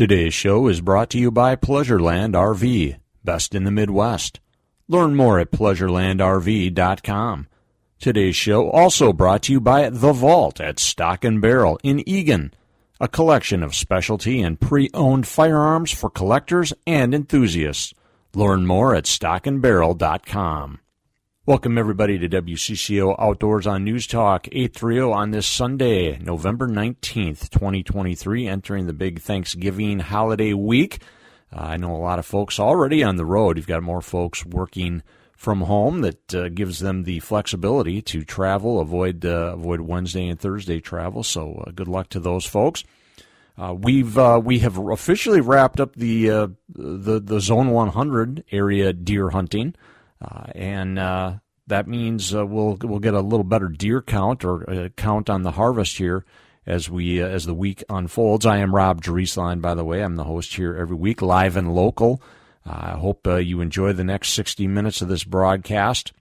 Today's show is brought to you by Pleasureland RV, best in the Midwest. Learn more at pleasurelandrv.com. Today's show also brought to you by The Vault at Stock and Barrel in Eagan, a collection of specialty and pre-owned firearms for collectors and enthusiasts. Learn more at stockandbarrel.com. Welcome everybody to WCCO Outdoors on News Talk 830 on this Sunday, November 19th, 2023, entering the big Thanksgiving holiday week. Uh, I know a lot of folks already on the road. You've got more folks working from home that uh, gives them the flexibility to travel, avoid uh, avoid Wednesday and Thursday travel. So uh, good luck to those folks. Uh, we've uh, we have officially wrapped up the uh, the the Zone 100 area deer hunting, and uh, that means uh, we'll we'll get a little better deer count or count on the harvest here as we as the week unfolds. I am Rob Drieslein, by the way. I'm the host here every week, live and local. I hope you enjoy the next 60 minutes of this broadcast.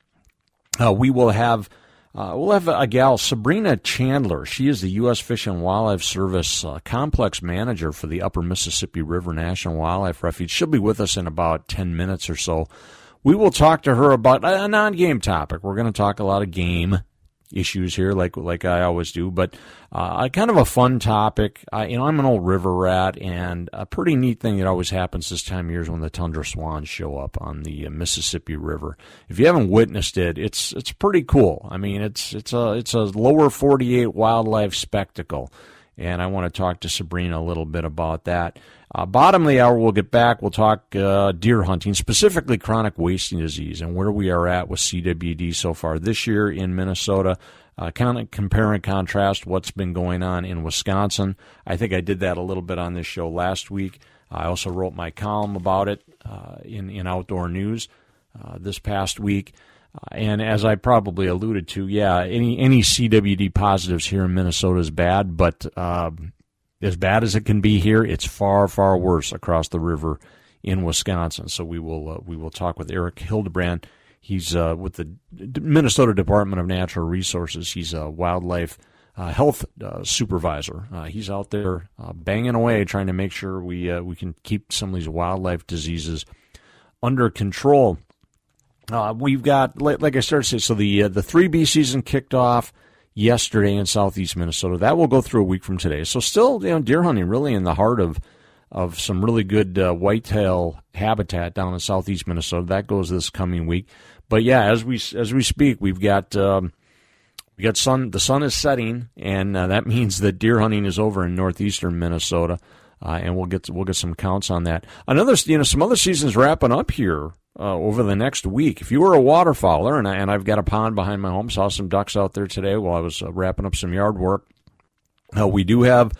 we will have uh, we'll have a gal, Sabrina Chandler. She is the U.S. Fish and Wildlife Service uh, complex manager for the Upper Mississippi River National Wildlife Refuge. She'll be with us in about 10 minutes or so. We will talk to her about a non game topic. We're going to talk a lot of game issues here, like like I always do. But uh, kind of a fun topic. You know, I'm an old river rat, and a pretty neat thing that always happens this time of year is when the tundra swans show up on the uh, Mississippi River. If you haven't witnessed it, it's it's pretty cool. I mean, it's it's a it's a lower 48 wildlife spectacle, and I want to talk to Sabrina a little bit about that. Uh, bottom of the hour, we'll get back. We'll talk uh, deer hunting, specifically chronic wasting disease, and where we are at with CWD so far this year in Minnesota. Uh, kind of compare and contrast what's been going on in Wisconsin. I think I did that a little bit on this show last week. I also wrote my column about it uh, in in Outdoor News uh, this past week. And as I probably alluded to, yeah, any any CWD positives here in Minnesota is bad, but um, as bad as it can be here, it's far, far worse across the river in Wisconsin. So we will uh, we will talk with Erik Hildebrand. He's uh, with the Minnesota Department of Natural Resources. He's a wildlife uh, health uh, supervisor. Uh, he's out there uh, banging away, trying to make sure we we can keep some of these wildlife diseases under control. We've got, like, I started to say, so the the three B season kicked off yesterday in southeast Minnesota. That will go through a week from today. So still, you know, deer hunting really in the heart of of some really good uh, whitetail habitat down in southeast Minnesota. That goes this coming week. But yeah, as we as we speak, we've got um, we got sun. The sun is setting, and uh, that means that deer hunting is over in northeastern Minnesota. Uh, and we'll get we'll get some counts on that. Another, you know, some other seasons wrapping up here uh, over the next week. If you were a waterfowler, and, I, and I've got a pond behind my home, saw some ducks out there today while I was uh, wrapping up some yard work. Uh, we do have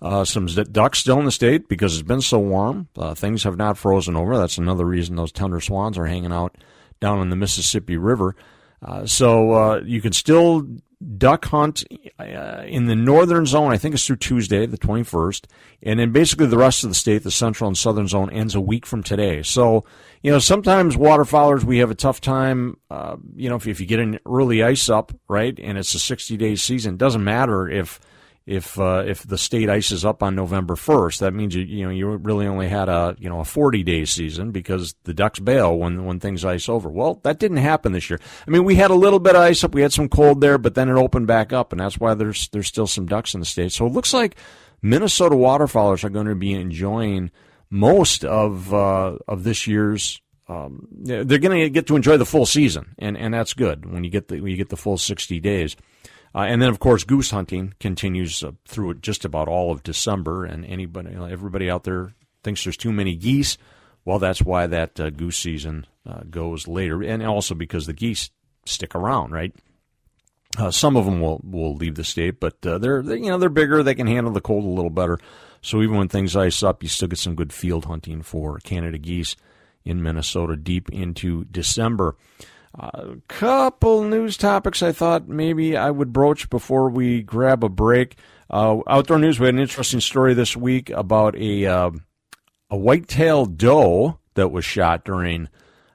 uh, some ducks still in the state because it's been so warm. Uh, things have not frozen over. That's another reason those tundra swans are hanging out down in the Mississippi River. Uh, so you can still duck hunt uh, in the northern zone. I think it's through Tuesday, the 21st, and then basically the rest of the state, the central and southern zone, ends a week from today. So you know sometimes waterfowlers we have a tough time. Uh, you know if, if you get an early ice up, right, and it's a 60 day season, it doesn't matter if if uh, if the state ices up on November 1st, that means you you know you really only had a you know a 40 day season because the ducks bail when when things ice over. Well, that didn't happen this year. I mean, we had a little bit of ice up, we had some cold there, but then it opened back up, and that's why there's there's still some ducks in the state. So it looks like Minnesota waterfowlers are going to be enjoying most of uh, of this year's. Um, they're going to get to enjoy the full season, and, and that's good when you get the when you get the full 60 days. Uh, and then, of course, goose hunting continues uh, through just about all of December. And anybody, everybody out there thinks there's too many geese. Well, that's why that uh, goose season uh, goes later, and also because the geese stick around, right? Uh, some of them will will leave the state, but uh, they're they, you know they're bigger. They can handle the cold a little better. So even when things ice up, you still get some good field hunting for Canada geese in Minnesota deep into December. A couple news topics I thought maybe I would broach before we grab a break. Uh, outdoor news, we had an interesting story this week about a uh, a white-tailed doe that was shot during.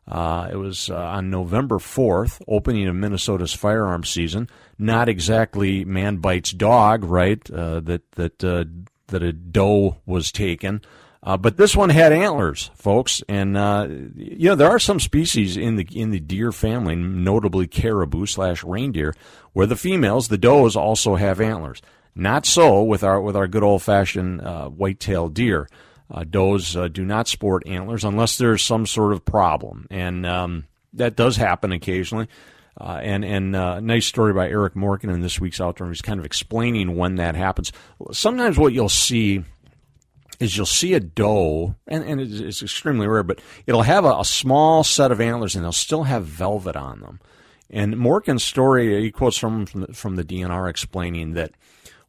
Uh, it was uh, on November 4th, opening of Minnesota's firearm season. Not exactly man bites dog, right? Uh, that that uh, that a doe was taken. Uh, but this one had antlers, folks, and uh, you know there are some species in the in the deer family, notably caribou slash reindeer, where the females, the does, also have antlers. Not so with our with our good old fashioned uh, white-tailed deer. Uh, does uh, do not sport antlers unless there's some sort of problem, and um, that does happen occasionally. Uh, and and uh, nice story by Eric Morgan in this week's Outdoor News, kind of explaining when that happens. Sometimes what you'll see is you'll see a doe, and, and it's, extremely rare, but it'll have a, a, small set of antlers, and they'll still have velvet on them. And Morgan's story, he quotes from from the, from the DNR explaining that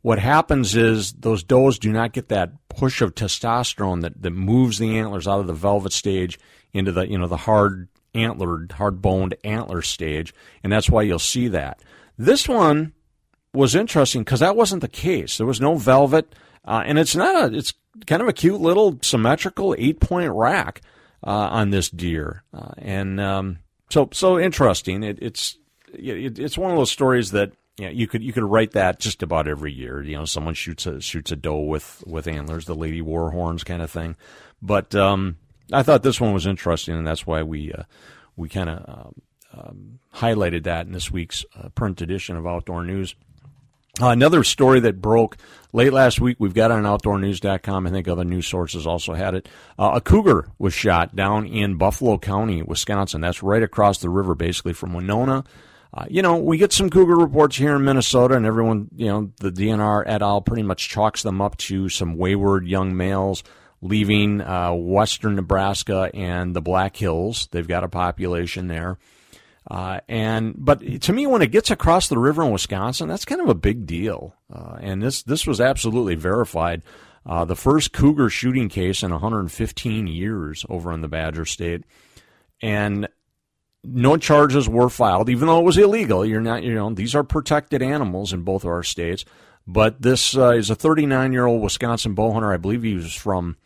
what happens is those does do not get that push of testosterone that, that moves the antlers out of the velvet stage into the you know the hard antlered, hard boned antler stage, and that's why you'll see that. This one was interesting because that wasn't the case. There was no velvet, uh, and it's not a. It's kind of a cute little symmetrical eight point rack uh, on this deer, uh, and um, so so interesting. It, it's it, it's one of those stories that yeah, you could you could write that just about every year. You know, someone shoots a shoots a doe with with antlers, the lady war horns kind of thing. But um, I thought this one was interesting, and that's why we uh, we kind of um, um, highlighted that in this week's uh, print edition of Outdoor News. Uh, another story that broke late last week, we've got it on outdoornews.com. I think other news sources also had it. Uh, a cougar was shot down in Buffalo County, Wisconsin. That's right across the river, basically from Winona. Uh, you know, we get some cougar reports here in Minnesota, and everyone, you know, the DNR et al. pretty much chalks them up to some wayward young males leaving uh, western Nebraska and the Black Hills. They've got a population there. Uh, and but to me, when it gets across the river in Wisconsin, that's kind of a big deal. Uh, and this this was absolutely verified. Uh, the first cougar shooting case in 115 years over in the Badger State, and no charges were filed, even though it was illegal. You're not, you know, these are protected animals in both of our states. But this uh, is a 39 year old Wisconsin bow hunter. I believe he was from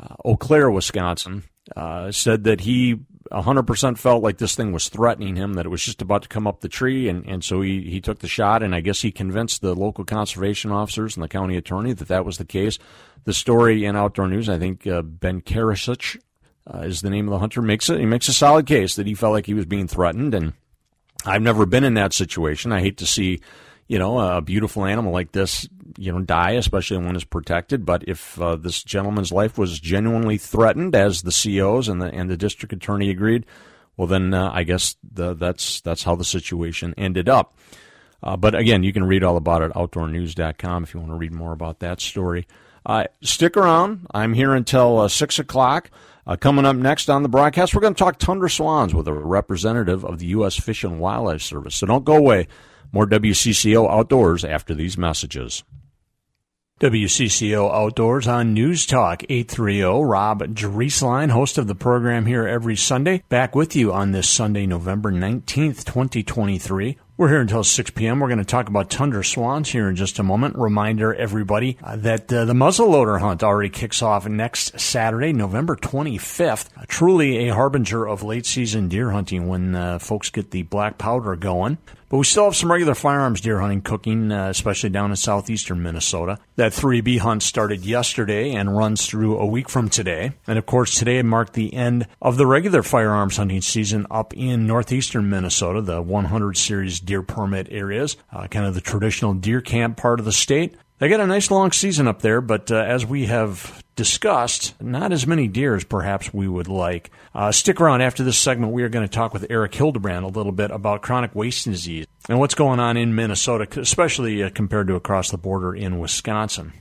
uh, Eau Claire, Wisconsin. Uh, said that he 100% felt like this thing was threatening him, that it was just about to come up the tree, and, and so he, he took the shot, and I guess he convinced the local conservation officers and the county attorney that that was the case. The story in Outdoor News, I think uh, Ben Karasich uh, is the name of the hunter, makes it. He makes a solid case that he felt like he was being threatened, and I've never been in that situation. I hate to see you know, a beautiful animal like this, you know, die, especially when it's protected. But if uh, this gentleman's life was genuinely threatened, as the COs and the and the district attorney agreed, well, then uh, I guess the, that's that's how the situation ended up. Uh, but again, you can read all about it at outdoornews.com if you want to read more about that story. Uh, stick around. I'm here until uh, 6 o'clock. Uh, coming up next on the broadcast, we're going to talk tundra swans with a representative of the U.S. Fish and Wildlife Service. So don't go away. More WCCO Outdoors after these messages. WCCO Outdoors on News Talk 830. Rob Drieslein, host of the program here every Sunday, back with you on this Sunday, November 19th, 2023. We're here until 6 p.m. We're going to talk about tundra swans here in just a moment. Reminder, everybody, uh, that uh, the muzzleloader hunt already kicks off next Saturday, November 25th. Uh, truly a harbinger of late season deer hunting when uh, folks get the black powder going. But we still have some regular firearms deer hunting cooking, uh, especially down in southeastern Minnesota. That 3B hunt started yesterday and runs through a week from today. And of course, today marked the end of the regular firearms hunting season up in northeastern Minnesota, the 100 series deer permit areas, uh, kind of the traditional deer camp part of the state. They got a nice long season up there, but uh, as we have discussed, not as many deer as perhaps we would like. Uh, stick around after this segment. We are going to talk with Erik Hildebrand a little bit about chronic wasting disease and what's going on in Minnesota, especially uh, compared to across the border in Wisconsin.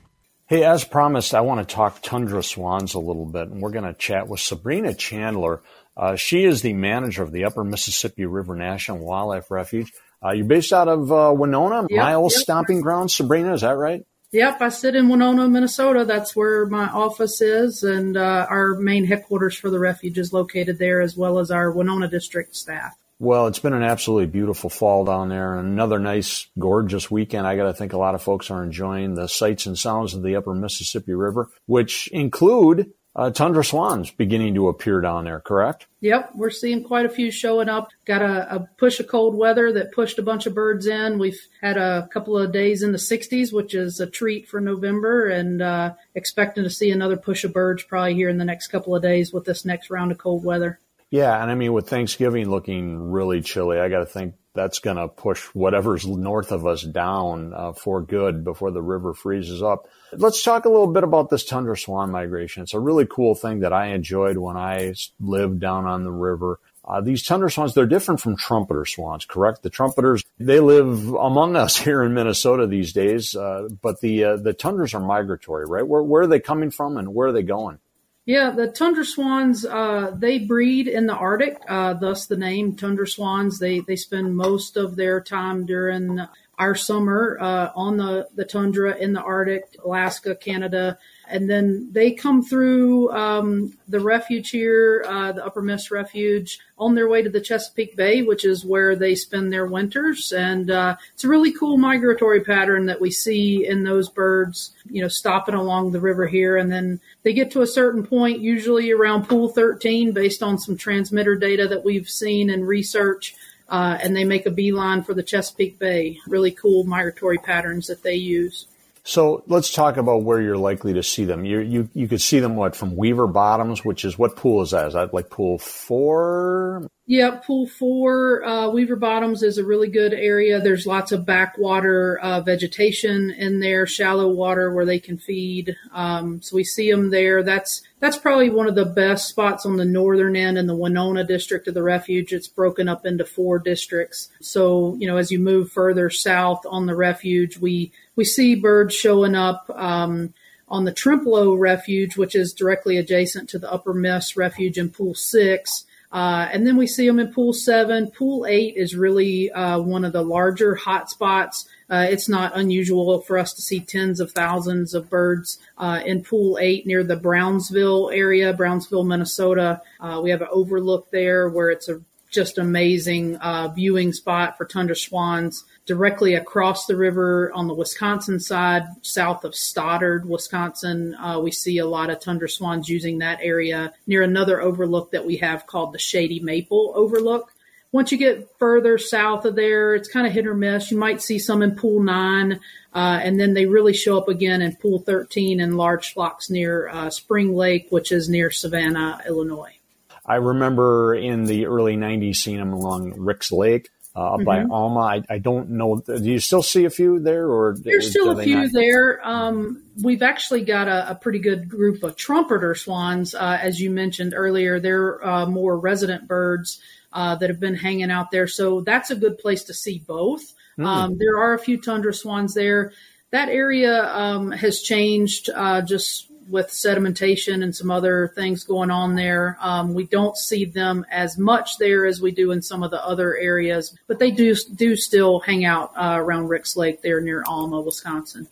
Hey, as promised, I want to talk tundra swans a little bit, and we're going to chat with Sabrina Chandler. Uh, she is the manager of the Upper Mississippi River National Wildlife Refuge. Uh, you're based out of uh, Winona, yep, my old yep. stomping ground, Sabrina. Is that right? Yep, I sit in Winona, Minnesota. That's where my office is, and uh, our main headquarters for the refuge is located there, as well as our Winona district staff. Well, it's been an absolutely beautiful fall down there, and another nice, gorgeous weekend. I got to think a lot of folks are enjoying the sights and sounds of the Upper Mississippi River, which include uh, tundra swans beginning to appear down there, correct? Yep, we're seeing quite a few showing up. Got a, a, push of cold weather that pushed a bunch of birds in. We've had a couple of days in the 60s, which is a treat for November, and uh, expecting to see another push of birds probably here in the next couple of days with this next round of cold weather. Yeah, and I mean, with Thanksgiving looking really chilly, I got to think that's going to push whatever's north of us down uh, for good before the river freezes up. Let's talk a little bit about this tundra swan migration. It's a really cool thing that I enjoyed when I lived down on the river. Uh, these tundra swans, they're different from trumpeter swans, correct? The trumpeters, they live among us here in Minnesota these days, uh, but the uh, the tundras are migratory, right? Where, where are they coming from and where are they going? Yeah, the tundra swans uh, they breed in the Arctic, uh, thus the name tundra swans. They they spend most of their time during our summer uh, on the the tundra in the Arctic, Alaska, Canada, and then they come through um, the refuge here, uh, the Upper Miss Refuge, on their way to the Chesapeake Bay, which is where they spend their winters. And uh, it's a really cool migratory pattern that we see in those birds, you know, stopping along the river here. And then they get to a certain point, usually around pool 13, based on some transmitter data that we've seen and research. Uh, and they make a beeline for the Chesapeake Bay. Really cool migratory patterns that they use. So let's talk about where you're likely to see them. You you you could see them what from Weaver Bottoms, which is what pool is that? Is that like pool four? Yeah, pool four, uh, Weaver Bottoms is a really good area. There's lots of backwater uh, vegetation in there, shallow water where they can feed. Um, so we see them there. That's that's probably one of the best spots on the northern end in the Winona district of the refuge. It's broken up into four districts. So you know, as you move further south on the refuge, we we see birds showing up. Um, on the Trempealeau Refuge, which is directly adjacent to the Upper Miss Refuge in Pool 6, uh, and then we see them in pool seven. Pool eight is really uh, one of the larger hot spots. Uh, it's not unusual for us to see tens of thousands of birds uh, in pool eight near the Brownsville area, Brownsville, Minnesota. Uh, we have an overlook there where it's a just amazing uh, viewing spot for tundra swans directly across the river on the Wisconsin side, south of Stoddard, Wisconsin. Uh, we see a lot of tundra swans using that area near another overlook that we have called the Shady Maple Overlook. Once you get further south of there, it's kind of hit or miss. You might see some in pool nine, uh, and then they really show up again in pool 13 in large flocks near uh, Spring Lake, which is near Savanna, Illinois. I remember in the early 90s seeing them along Rieck's Lake. Uh, mm-hmm. by Alma. I, I, don't know. Do you still see a few there, or there's still a few not? there? Um, we've actually got a, a, pretty good group of trumpeter swans, uh, as you mentioned earlier. They're uh, more resident birds uh, that have been hanging out there, so that's a good place to see both. Mm. Um, there are a few tundra swans there. That area um, has changed uh, just with sedimentation and some other things going on there. Um, we don't see them as much there as we do in some of the other areas, but they do do still hang out uh, around Rieck's Lake there near Alma, Wisconsin.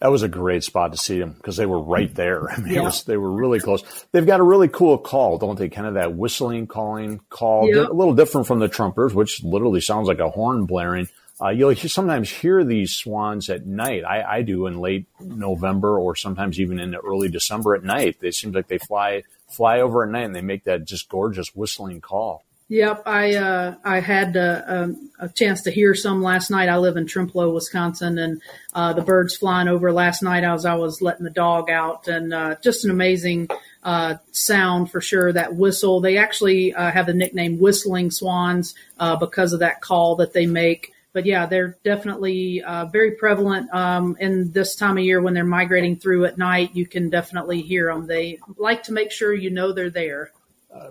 That was a great spot to see them because they were right there. I mean, yeah. was, they were really close. They've got a really cool call, don't they? Kind of that whistling, calling call, a little different from the trumpers, which literally sounds like a horn blaring. Uh, you'll sometimes hear these swans at night. I, I, do in late November or sometimes even in early December at night. It seems like they fly fly over at night and they make that just gorgeous whistling call. Yep, I uh, I had uh, um, a chance to hear some last night. I live in Trempealeau, Wisconsin, and uh, the birds flying over last night as I was letting the dog out, and uh, just an amazing uh, sound for sure. That whistle. They actually uh, have the nickname "whistling swans" because of that call that they make but yeah, they're definitely uh, very prevalent um, in this time of year when they're migrating through at night. You can definitely hear them. They like to make sure you know they're there.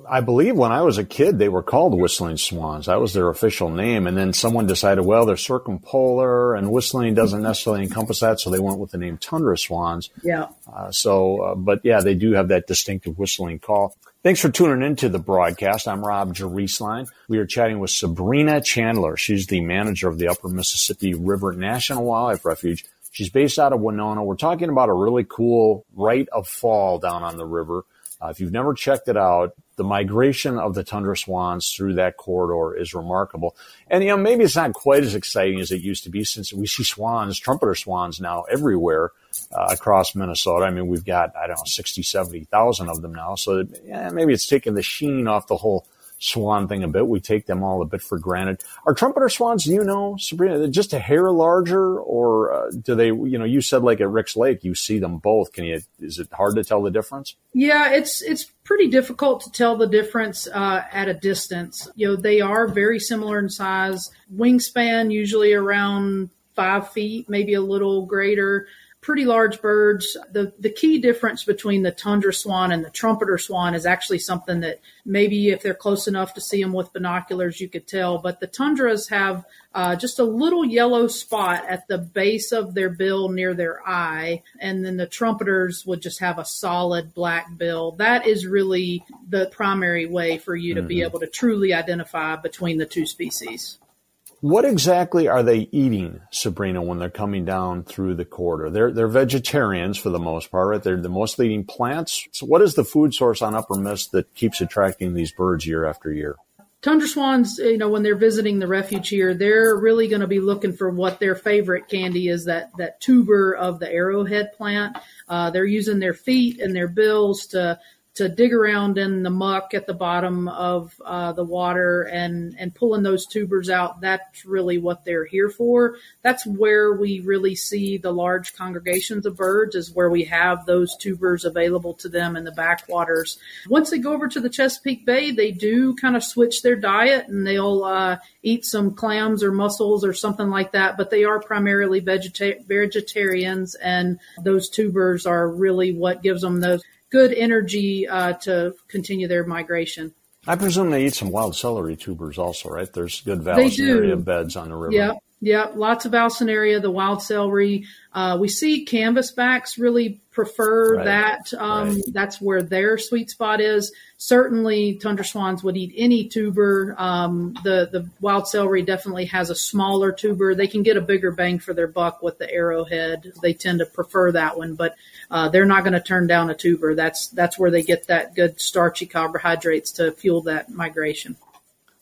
I believe when I was a kid, they were called whistling swans. That was their official name. And then someone decided, well, they're circumpolar and whistling doesn't necessarily encompass that. So they went with the name tundra swans. Yeah. Uh, so, uh, but yeah, they do have that distinctive whistling call. Thanks for tuning into the broadcast. I'm Rob Drieslein. We are chatting with Sabrina Chandler. She's the manager of the Upper Mississippi River National Wildlife Refuge. She's based out of Winona. We're talking about a really cool rite of fall down on the river. Uh, if you've never checked it out, the migration of the tundra swans through that corridor is remarkable. And, you know, maybe it's not quite as exciting as it used to be since we see swans, trumpeter swans now everywhere. Uh, across Minnesota. I mean, we've got, I don't know, 60, 70,000 of them now. So yeah, maybe it's taking the sheen off the whole swan thing a bit. We take them all a bit for granted. Are trumpeter swans, you know, Sabrina, just a hair larger or uh, do they, you know, you said like at Rieck's Lake, you see them both. Can you, is it hard to tell the difference? Yeah, it's, it's pretty difficult to tell the difference uh, at a distance. You know, they are very similar in size, wingspan usually around five feet, maybe a little greater pretty large birds. The the key difference between the tundra swan and the trumpeter swan is actually something that maybe if they're close enough to see them with binoculars, you could tell. But the tundras have uh, just a little yellow spot at the base of their bill near their eye, and then the trumpeters would just have a solid black bill. That is really the primary way for you to mm-hmm. be able to truly identify between the two species. What exactly are they eating, Sabrina, when they're coming down through the corridor? They're they're vegetarians for the most part, right? They're the most eating plants. So what is the food source on Upper Miss that keeps attracting these birds year after year? Tundra swans, you know, when they're visiting the refuge here, they're really going to be looking for what their favorite candy is that that tuber of the arrowhead plant. Uh, they're using their feet and their bills to to dig around in the muck at the bottom of uh, the water and and pulling those tubers out. That's really what they're here for. That's where we really see the large congregations of birds. Is where we have those tubers available to them in the backwaters. Once they go over to the Chesapeake Bay, they do kind of switch their diet and they'll uh, eat some clams or mussels or something like that. But they are primarily vegeta- vegetarians, and those tubers are really what gives them those good energy uh, to continue their migration. I presume they eat some wild celery tubers also, right? There's good Vallisneria beds on the river. Yeah, yeah, lots of Vallisneria, the wild celery. Uh, we see canvasbacks really prefer right. that. Um, right. That's where their sweet spot is. Certainly, tundra swans would eat any tuber. Um, the the wild celery definitely has a smaller tuber. They can get a bigger bang for their buck with the arrowhead. They tend to prefer that one, but uh, they're not going to turn down a tuber. That's that's where they get that good starchy carbohydrates to fuel that migration.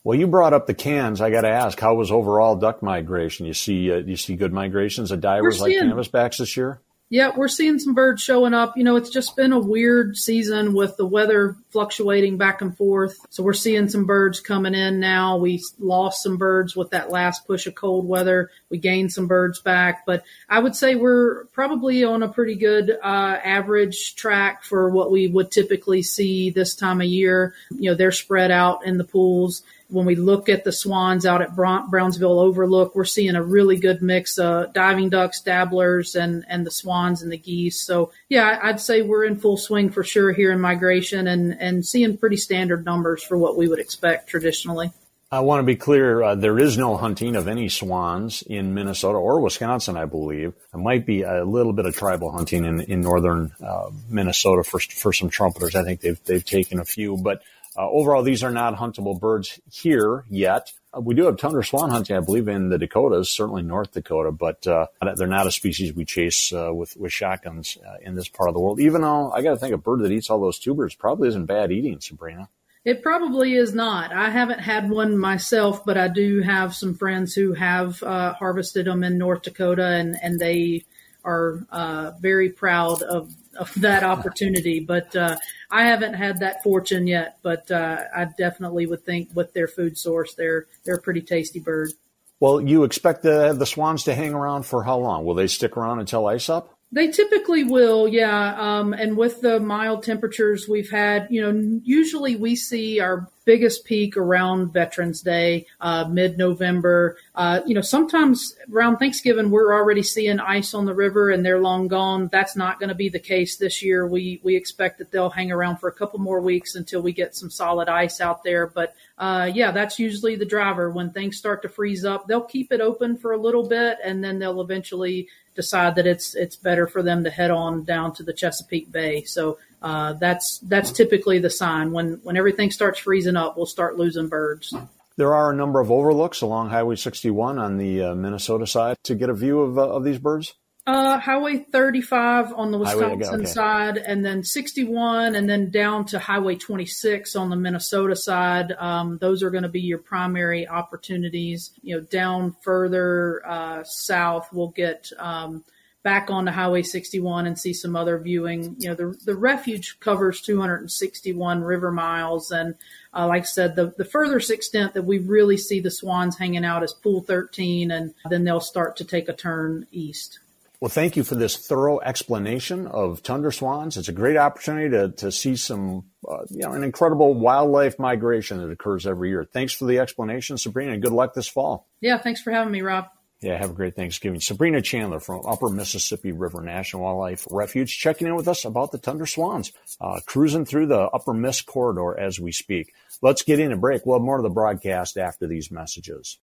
Well, you brought up the cans. I got to ask, how was overall duck migration? You see, uh, you see good migrations of divers like canvasbacks this year? Yeah, we're seeing some birds showing up. You know, it's just been a weird season with the weather fluctuating back and forth. So we're seeing some birds coming in now. We lost some birds with that last push of cold weather. We gained some birds back, but I would say we're probably on a pretty good uh, average track for what we would typically see this time of year. You know, they're spread out in the pools when we look at the swans out at Brownsville Overlook, we're seeing a really good mix of diving ducks, dabblers, and and the swans and the geese. So yeah, I'd say we're in full swing for sure here in migration and and seeing pretty standard numbers for what we would expect traditionally. I want to be clear. Uh, there is no hunting of any swans in Minnesota or Wisconsin, I believe. There might be a little bit of tribal hunting in, in northern uh, Minnesota for for some trumpeters. I think they've they've taken a few, but uh, overall, these are not huntable birds here yet. Uh, we do have tundra swan hunting, I believe, in the Dakotas, certainly North Dakota, but uh, they're not a species we chase uh, with with shotguns uh, in this part of the world. Even though I got to think a bird that eats all those tubers probably isn't bad eating, Sabrina. It probably is not. I haven't had one myself, but I do have some friends who have uh, harvested them in North Dakota, and and they are uh, very proud of, of that opportunity. But uh, I haven't had that fortune yet. But uh, I definitely would think with their food source, they're they're a pretty tasty bird. Well, you expect the the swans to hang around for how long? Will they stick around until ice up? They typically will, yeah. Um, and with the mild temperatures we've had, you know, usually we see our biggest peak around Veterans Day, uh, mid November. Uh, you know, sometimes around Thanksgiving, we're already seeing ice on the river and they're long gone. That's not going to be the case this year. We, we expect that they'll hang around for a couple more weeks until we get some solid ice out there. But, uh, yeah, that's usually the driver. When things start to freeze up, they'll keep it open for a little bit and then they'll eventually decide that it's it's better for them to head on down to the Chesapeake Bay. So uh, that's that's typically the sign when when everything starts freezing up, we'll start losing birds. There are a number of overlooks along Highway 61 on the uh, Minnesota side to get a view of, uh, of these birds. Uh, Highway 35 on the Wisconsin okay. side, and then 61, and then down to Highway 26 on the Minnesota side. Um, those are going to be your primary opportunities. You know, down further uh, south, we'll get um, back onto Highway 61 and see some other viewing. You know, the, the refuge covers 261 river miles. And uh, like I said, the, the furthest extent that we really see the swans hanging out is Pool 13, and then they'll start to take a turn east. Well, thank you for this thorough explanation of tundra swans. It's a great opportunity to, to see some, uh, you know, an incredible wildlife migration that occurs every year. Thanks for the explanation, Sabrina, and good luck this fall. Yeah, thanks for having me, Rob. Yeah, have a great Thanksgiving. Sabrina Chandler from Upper Mississippi River National Wildlife Refuge checking in with us about the tundra swans, uh, cruising through the Upper Miss corridor as we speak. Let's get in a break. We'll have more of the broadcast after these messages.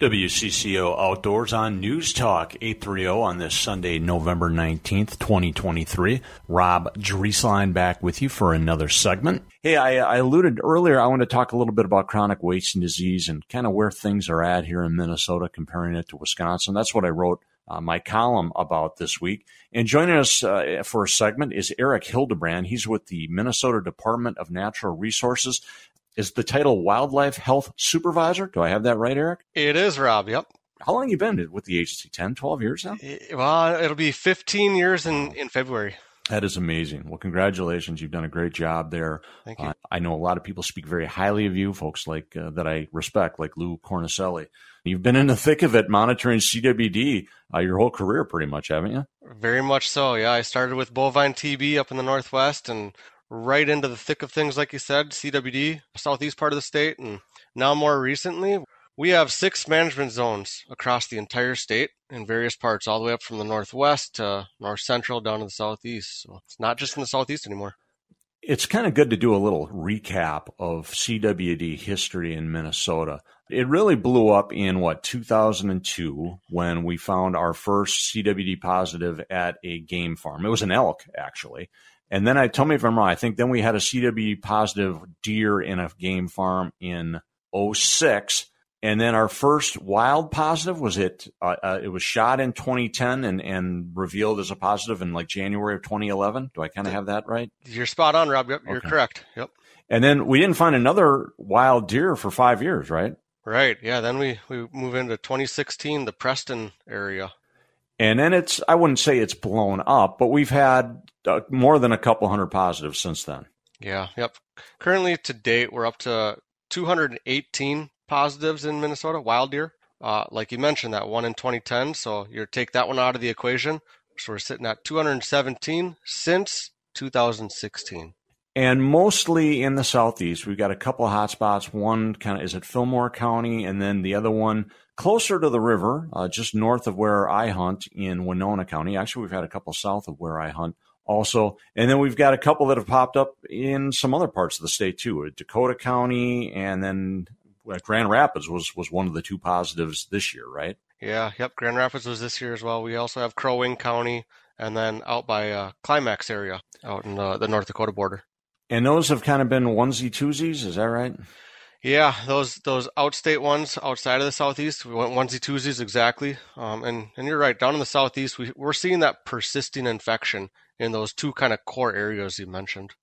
WCCO Outdoors on News Talk 830 on this Sunday, November 19th, 2023. Rob Drieslein back with you for another segment. Hey, I, I, alluded earlier, I want to talk a little bit about chronic wasting disease and kind of where things are at here in Minnesota, comparing it to Wisconsin. That's what I wrote uh, my column about this week. And joining us uh, for a segment is Erik Hildebrand. He's with the Minnesota Department of Natural Resources is the title Wildlife Health Supervisor. Do I have that right, Erik? It is, Rob. Yep. How long you been with the agency? 10, 12 years now? Well, it'll be 15 years in, in February. That is amazing. Well, congratulations. You've done a great job there. Thank you. Uh, I know a lot of people speak very highly of you, folks like uh, that I respect, like Lou Cornicelli. You've been in the thick of it monitoring CWD uh, your whole career, pretty much, haven't you? Very much so. Yeah, I started with bovine TB up in the Northwest and right into the thick of things, like you said, CWD, southeast part of the state. And now, more recently, we have six management zones across the entire state in various parts, all the way up from the northwest to north central down to the southeast. So it's not just in the southeast anymore. It's kind of good to do a little recap of CWD history in Minnesota. It really blew up in what 2002 when we found our first CWD positive at a game farm. It was an elk actually, and then I tell me if I'm wrong. I think then we had a CW positive deer in a game farm in 06. And then our first wild positive was it. Uh, uh, it was shot in 2010 and, and revealed as a positive in like January of 2011. Do I kind of have that right? You're spot on, Rob. Yep, you're correct. Yep. And then we didn't find another wild deer for five years, right? Right. Yeah. Then we we move into 2016, the Preston area. And then it's, I wouldn't say it's blown up, but we've had uh, more than a couple hundred positives since then. Yeah. Yep. Currently, to date, we're up to 218 positives in Minnesota, wild deer. Uh, like you mentioned, that one in 2010. So you take that one out of the equation. So we're sitting at 217 since 2016 and mostly in the southeast. We've got a couple of hot spots. One kind of is at Fillmore County, and then the other one closer to the river, uh, just north of where I hunt in Winona County. Actually, we've had a couple south of where I hunt also, and then we've got a couple that have popped up in some other parts of the state too, Dakota County, and then Grand Rapids was was one of the two positives this year, right? Yeah, yep. Grand Rapids was this year as well. We also have Crow Wing County, and then out by uh, Climax area, out in uh, the North Dakota border. And those have kind of been onesie twosies, is that right? Yeah, those those outstate ones outside of the southeast, we went onesie twosies exactly. Um, and and you're right, down in the southeast, we we're seeing that persisting infection in those two kind of core areas you mentioned.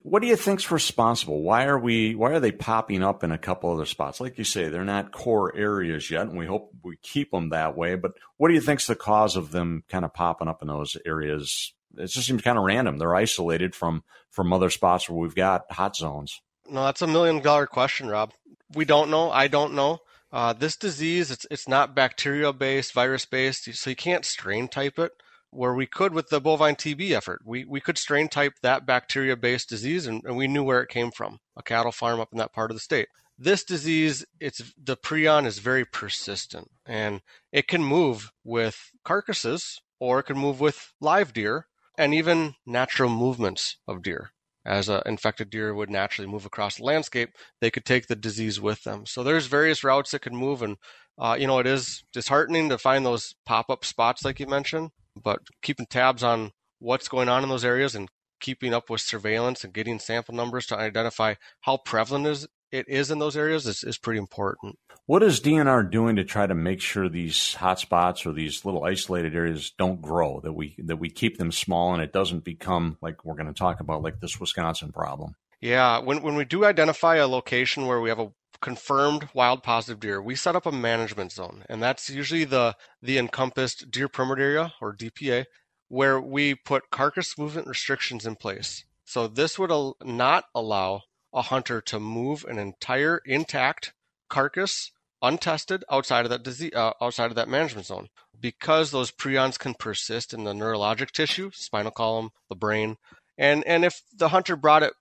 What do you think's responsible? Why are we why are they popping up in a couple other spots? Like you say, they're not core areas yet, and we hope we keep them that way. But what do you think's the cause of them kind of popping up in those areas it just seems kind of random. They're isolated from from other spots where we've got hot zones. No, that's a million dollar question, Rob. We don't know. I don't know. Uh, this disease, it's it's not bacterial based, virus based, so you can't strain type it. Where we could with the bovine TB effort, we, we could strain type that bacteria based disease, and, and we knew where it came from, a cattle farm up in that part of the state. This disease, it's the prion is very persistent, and it can move with carcasses, or it can move with live deer, and even natural movements of deer. As an infected deer would naturally move across the landscape, they could take the disease with them. So there's various routes that can move, and uh, you know it is disheartening to find those pop-up spots like you mentioned. But keeping tabs on what's going on in those areas and keeping up with surveillance and getting sample numbers to identify how prevalent is it is in those areas is, is pretty important. What is DNR doing to try to make sure these hotspots or these little isolated areas don't grow? That we that we keep them small and it doesn't become like we're going to talk about like this Wisconsin problem. Yeah, when when we do identify a location where we have a confirmed wild positive deer, we set up a management zone, and that's usually the the encompassed deer permit area or DPA, where we put carcass movement restrictions in place. So this would al- not allow a hunter to move an entire intact carcass untested outside of that disease, uh, outside of that management zone because those prions can persist in the neurologic tissue, spinal column, the brain. And and if the hunter brought it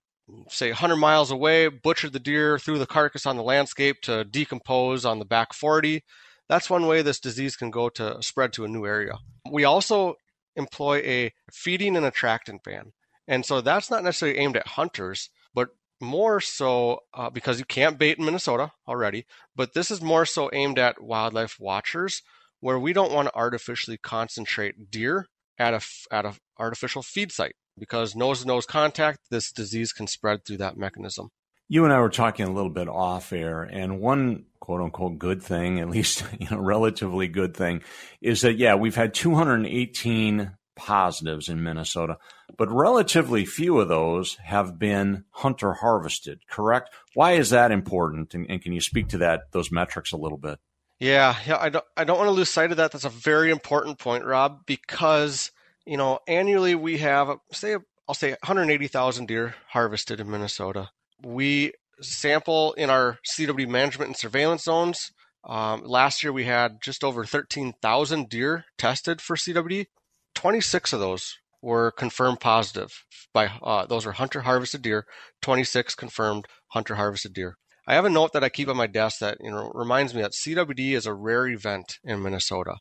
say 100 miles away, butchered the deer, threw the carcass on the landscape to decompose on the back 40, that's one way this disease can go to spread to a new area. We also employ a feeding and attractant ban. And so that's not necessarily aimed at hunters, but more so uh, because you can't bait in Minnesota already, but this is more so aimed at wildlife watchers where we don't want to artificially concentrate deer at a at a artificial feed site because nose to nose contact this disease can spread through that mechanism. You and I were talking a little bit off air, and one quote unquote good thing, at least you know, relatively good thing, is that yeah, we've had 218 positives in Minnesota, but relatively few of those have been hunter harvested, correct? Why is that important? And, and, can you speak to that, those metrics a little bit? Yeah, yeah, I don't, I don't want to lose sight of that. That's a very important point, Rob, because, you know, annually we have, say, I'll say 180,000 deer harvested in Minnesota. We sample in our CWD management and surveillance zones. Um, last year we had just over 13,000 deer tested for CWD. 26 of those were confirmed positive by uh, those are hunter harvested deer. 26 confirmed hunter harvested deer. I have a note that I keep on my desk that you know reminds me that CWD is a rare event in Minnesota.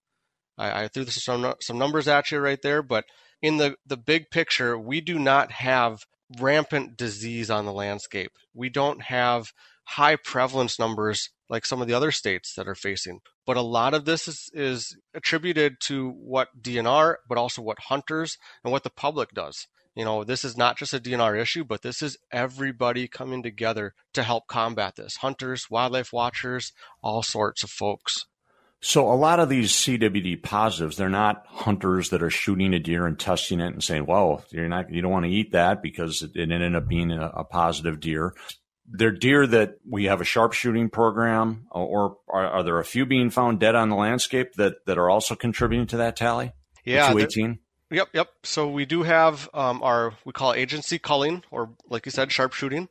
I, I threw some some numbers at you right there, but in the the big picture, we do not have rampant disease on the landscape. We don't have high prevalence numbers like some of the other states that are facing. But a lot of this is, is attributed to what DNR, but also what hunters and what the public does. You know, this is not just a DNR issue, but this is everybody coming together to help combat this. Hunters, wildlife watchers, all sorts of folks. So a lot of these CWD positives, they're not hunters that are shooting a deer and testing it and saying, "Well, you're not, you don't want to eat that because it ended up being a, a positive deer." they're deer that we have a sharpshooting program, uh, or are, are, there a few being found dead on the landscape that, that are also contributing to that tally? Yeah, two eighteen. Yep, yep. So we do have um, our we call agency culling, or like you said, sharpshooting.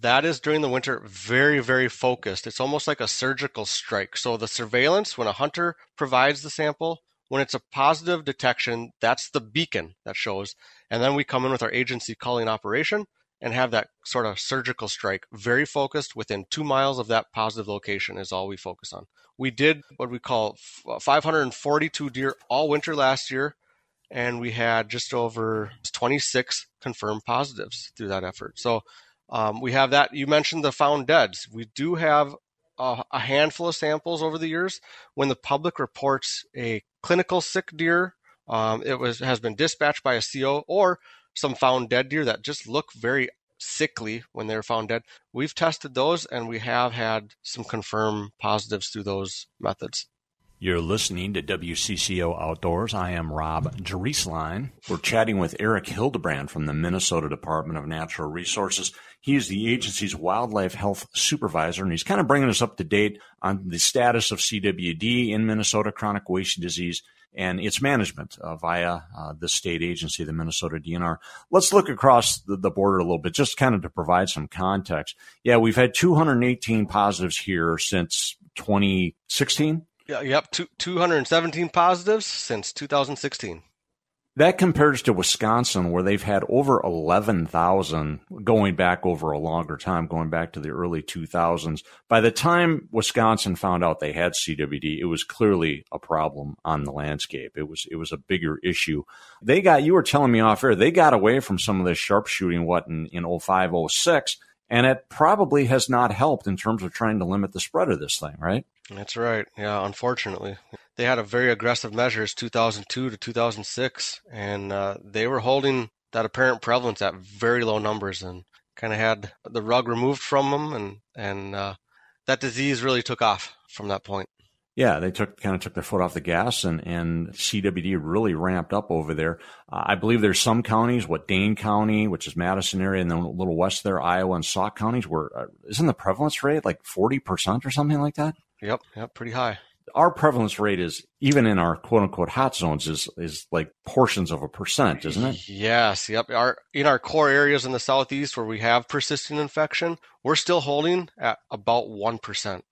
That is during the winter very, very focused. It's almost like a surgical strike. So the surveillance, when a hunter provides the sample, when it's a positive detection, that's the beacon that shows. And then we come in with our agency culling operation and have that sort of surgical strike very focused within two miles of that positive location is all we focus on. We did what we call uh, 542 deer all winter last year, and we had just over 26 confirmed positives through that effort. So um, we have that. You mentioned the found deads. We do have a, a handful of samples over the years when the public reports a clinical sick deer. Um, it was has been dispatched by a CO or some found dead deer that just look very sickly when they're found dead. We've tested those and we have had some confirmed positives through those methods. You're listening to WCCO Outdoors. I am Rob Drieslein. We're chatting with Erik Hildebrand from the Minnesota Department of Natural Resources. He is the agency's wildlife health supervisor, and he's kind of bringing us up to date on the status of CWD in Minnesota, chronic wasting disease, and its management uh, via uh, the state agency, the Minnesota DNR. Let's look across the, the, border a little bit, just kind of to provide some context. Yeah, we've had 218 positives here since 2016. Yeah, yep, two, 217 positives since 2016. That compares to Wisconsin, where they've had over 11,000 going back over a longer time, going back to the early 2000s. By the time Wisconsin found out they had CWD, it was clearly a problem on the landscape. It was, it was a bigger issue. They got, you were telling me off air, they got away from some of this sharpshooting, what, in, in 05, 06, and it probably has not helped in terms of trying to limit the spread of this thing, right? That's right. Yeah, unfortunately they had a very aggressive measures 2002 to 2006, and uh, they were holding that apparent prevalence at very low numbers and kind of had the rug removed from them, and and uh, that disease really took off from that point. Yeah, they took kind of took their foot off the gas, and and CWD really ramped up over there. Uh, I believe there's some counties, what Dane County, which is Madison area, and then a little west there, Iowa and Sauk counties, where uh, isn't the prevalence rate like forty percent or something like that? Yep, yep, pretty high. Our prevalence rate is even in our quote unquote hot zones is is like portions of a percent, isn't it? Yes, yep. Our in our core areas in the southeast where we have persistent infection, we're still holding at about one percent.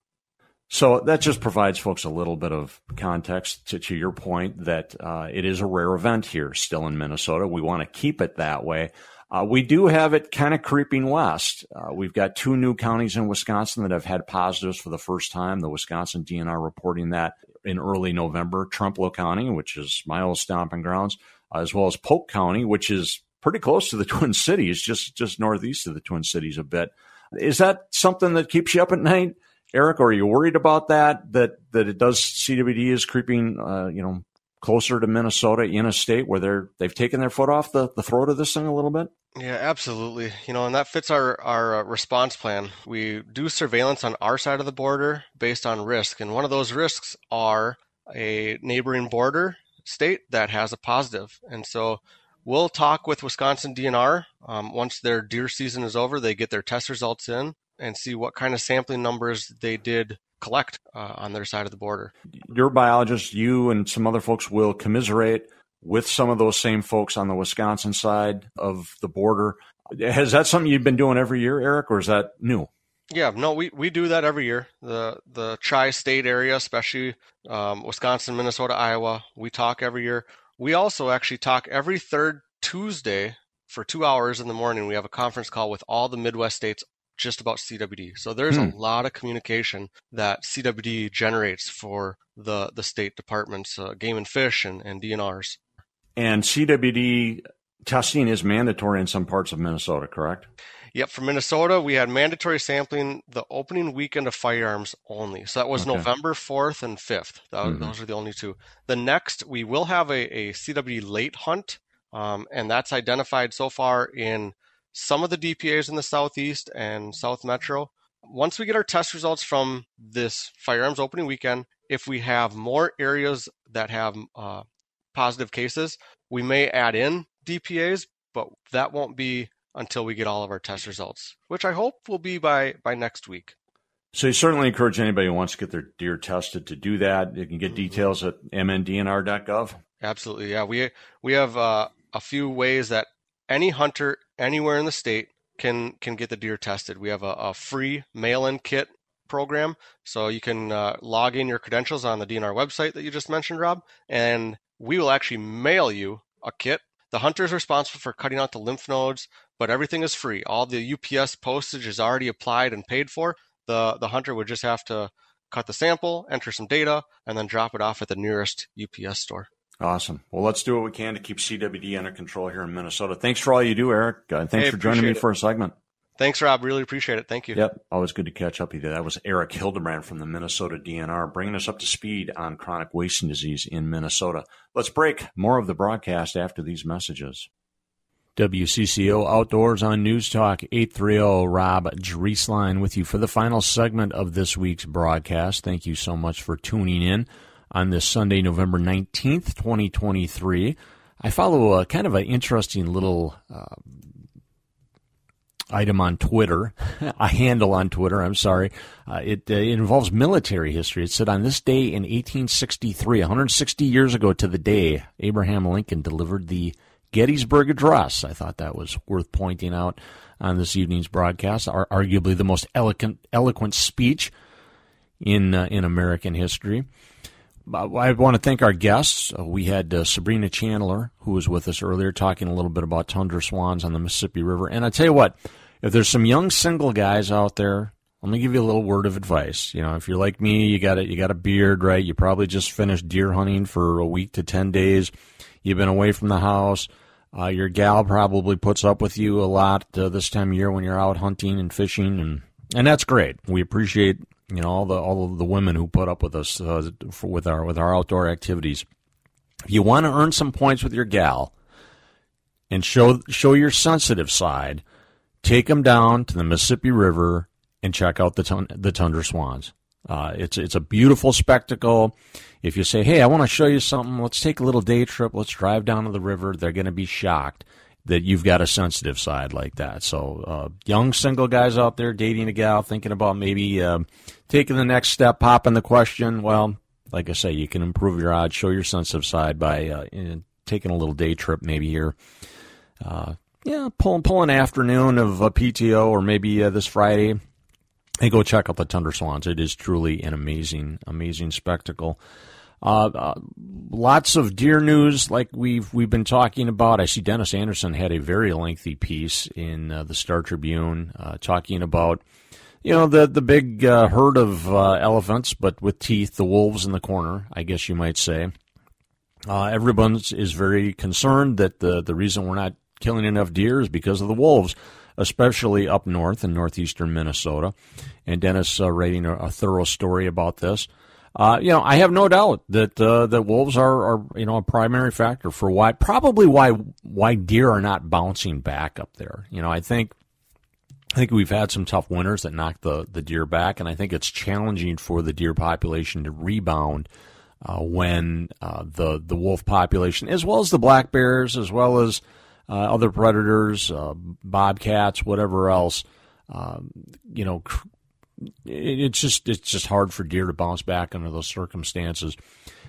So that just provides folks a little bit of context to, to your point that uh, it is a rare event here still in Minnesota. We want to keep it that way. Uh, we do have it kind of creeping west. Uh, we've got two new counties in Wisconsin that have had positives for the first time. The Wisconsin DNR reporting that in early November. Trempealeau County, which is my old stomping grounds, as well as Polk County, which is pretty close to the Twin Cities, just just northeast of the Twin Cities a bit. Is that something that keeps you up at night? Erik, are you worried about that? That that it does CWD is creeping, uh, you know, closer to Minnesota in a state where they're they've taken their foot off the, the throat of this thing a little bit. Yeah, absolutely. You know, and that fits our our uh, response plan. We do surveillance on our side of the border based on risk, and one of those risks are a neighboring border state that has a positive. positive, and so. We'll talk with Wisconsin DNR um, once their deer season is over. They get their test results in, and see what kind of sampling numbers they did collect uh, on their side of the border. Your biologist, you and some other folks will commiserate with some of those same folks on the Wisconsin side of the border. Has that something you've been doing every year, Erik, or is that new? Yeah, no, we, we do that every year. The the tri-state area, especially um, Wisconsin, Minnesota, Iowa, we talk every year. We also actually talk every third Tuesday for two hours in the morning. We have a conference call with all the Midwest states just about CWD. So there's hmm. a lot of communication that CWD generates for the the state departments, uh, game and fish, and, and DNRs. And CWD testing is mandatory in some parts of Minnesota, correct? Yep, for Minnesota, we had mandatory sampling the opening weekend of firearms only. So that was okay. November 4th and 5th. That, mm-hmm. Those are the only two. The next, we will have a, a CWD late hunt, um, and that's identified so far in some of the DPAs in the Southeast and South Metro. Once we get our test results from this firearms opening weekend, if we have more areas that have uh, positive cases, we may add in DPAs, but that won't be until we get all of our test results, which I hope will be by by next week. So you certainly encourage anybody who wants to get their deer tested to do that. You can get mm-hmm. details at mndnr.gov. Absolutely, yeah. We we have uh, a few ways that any hunter anywhere in the state can can get the deer tested. We have a, a free mail-in kit program, so you can uh, log in your credentials on the DNR website that you just mentioned, Rob, and we will actually mail you a kit. The hunter is responsible for cutting out the lymph nodes, but everything is free. All the UPS postage is already applied and paid for. The the hunter would just have to cut the sample, enter some data, and then drop it off at the nearest UPS store. Awesome. Well, let's do what we can to keep CWD under control here in Minnesota. Thanks for all you do, Erik. Uh, thanks hey, for joining me it. for a segment. Thanks, Rob. Really appreciate it. Thank you. Yep. Always good to catch up with you. That was Erik Hildebrand from the Minnesota DNR, bringing us up to speed on chronic wasting disease in Minnesota. Let's break. More of the broadcast after these messages. WCCO Outdoors on News Talk 830. Rob Drieslein with you for the final segment of this week's broadcast. Thank you so much for tuning in on this Sunday, November 19th, 2023. I follow a kind of an interesting little uh, item on Twitter, a handle on Twitter, I'm sorry. Uh, it, uh, it, involves military history. It said on this day in 1863, 160 years ago to the day, Abraham Lincoln delivered the Gettysburg Address. I thought that was worth pointing out on this evening's broadcast. arguably the most eloquent, eloquent speech in uh, in American history. I want to thank our guests. Uh, we had uh, Sabrina Chandler, who was with us earlier, talking a little bit about tundra swans on the Mississippi River. And I tell you what, if there's some young single guys out there, let me give you a little word of advice. You know, if you're like me, you got a, you got a beard, right? You probably just finished deer hunting for a week to ten days. You've been away from the house. Uh, your gal probably puts up with you a lot uh, this time of year when you're out hunting and fishing, and and that's great. We appreciate you know all the all of the women who put up with us uh, for, with our with our outdoor activities. If you want to earn some points with your gal and show show your sensitive side, take them down to the Mississippi River and check out the tun- the tundra swans. Uh, it's it's a beautiful spectacle. If you say, "Hey, I want to show you something. Let's take a little day trip. Let's drive down to the river," they're going to be shocked that you've got a sensitive side like that. So, uh, young single guys out there dating a gal, thinking about maybe uh, taking the next step, popping the question. Well, like I say, you can improve your odds, show your sensitive side by uh, taking a little day trip maybe here. Uh, yeah, pull, pull an afternoon of a PTO or maybe uh, this Friday and go check out the Tundra Swans. It is truly an amazing, amazing spectacle. Uh, uh, lots of deer news, like we've we've been talking about. I see Dennis Anderson had a very lengthy piece in uh, the Star Tribune uh, talking about, you know, the the big uh, herd of uh, elephants, but with teeth, the wolves in the corner, I guess you might say. everyone is very concerned that the the reason we're not killing enough deer is because of the wolves especially up north in northeastern Minnesota. And Dennis uh, writing a, a, thorough story about this. Uh, you know, I have no doubt that uh, that wolves are, are, you know, a primary factor for why probably why why deer are not bouncing back up there. You know, I think I think we've had some tough winters that knocked the the deer back, and I think it's challenging for the deer population to rebound. Uh, when uh, the the wolf population, as well as the black bears, as well as uh, other predators, uh, bobcats, whatever else. You know, it's just it's just hard for deer to bounce back under those circumstances.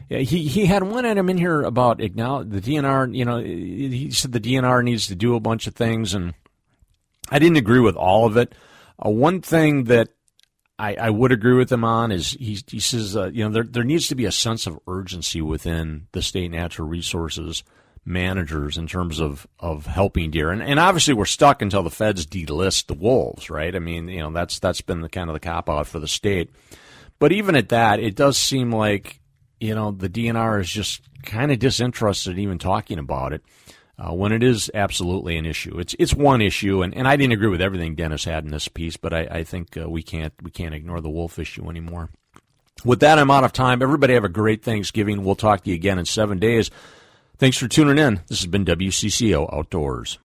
He he had one item in here about acknowledge the DNR. You know, he said the DNR needs to do a bunch of things, and I didn't agree with all of it. Uh, one thing that I, I, would agree with him on is he, he says uh, you know there there needs to be a sense of urgency within the state natural resources managers in terms of, of helping deer. And, and obviously we're stuck until the feds delist the wolves, right? I mean, you know, that's, that's been the kind of the cop out for the state. But even at that, it does seem like, you know, the DNR is just kind of disinterested in even talking about it. Uh, when it is absolutely an issue, it's it's one issue, and, and I didn't agree with everything Dennis had in this piece, but I, I think uh, we can't we can't ignore the wolf issue anymore. With that, I'm out of time. Everybody have a great Thanksgiving. We'll talk to you again in seven days. Thanks for tuning in. This has been WCCO Outdoors.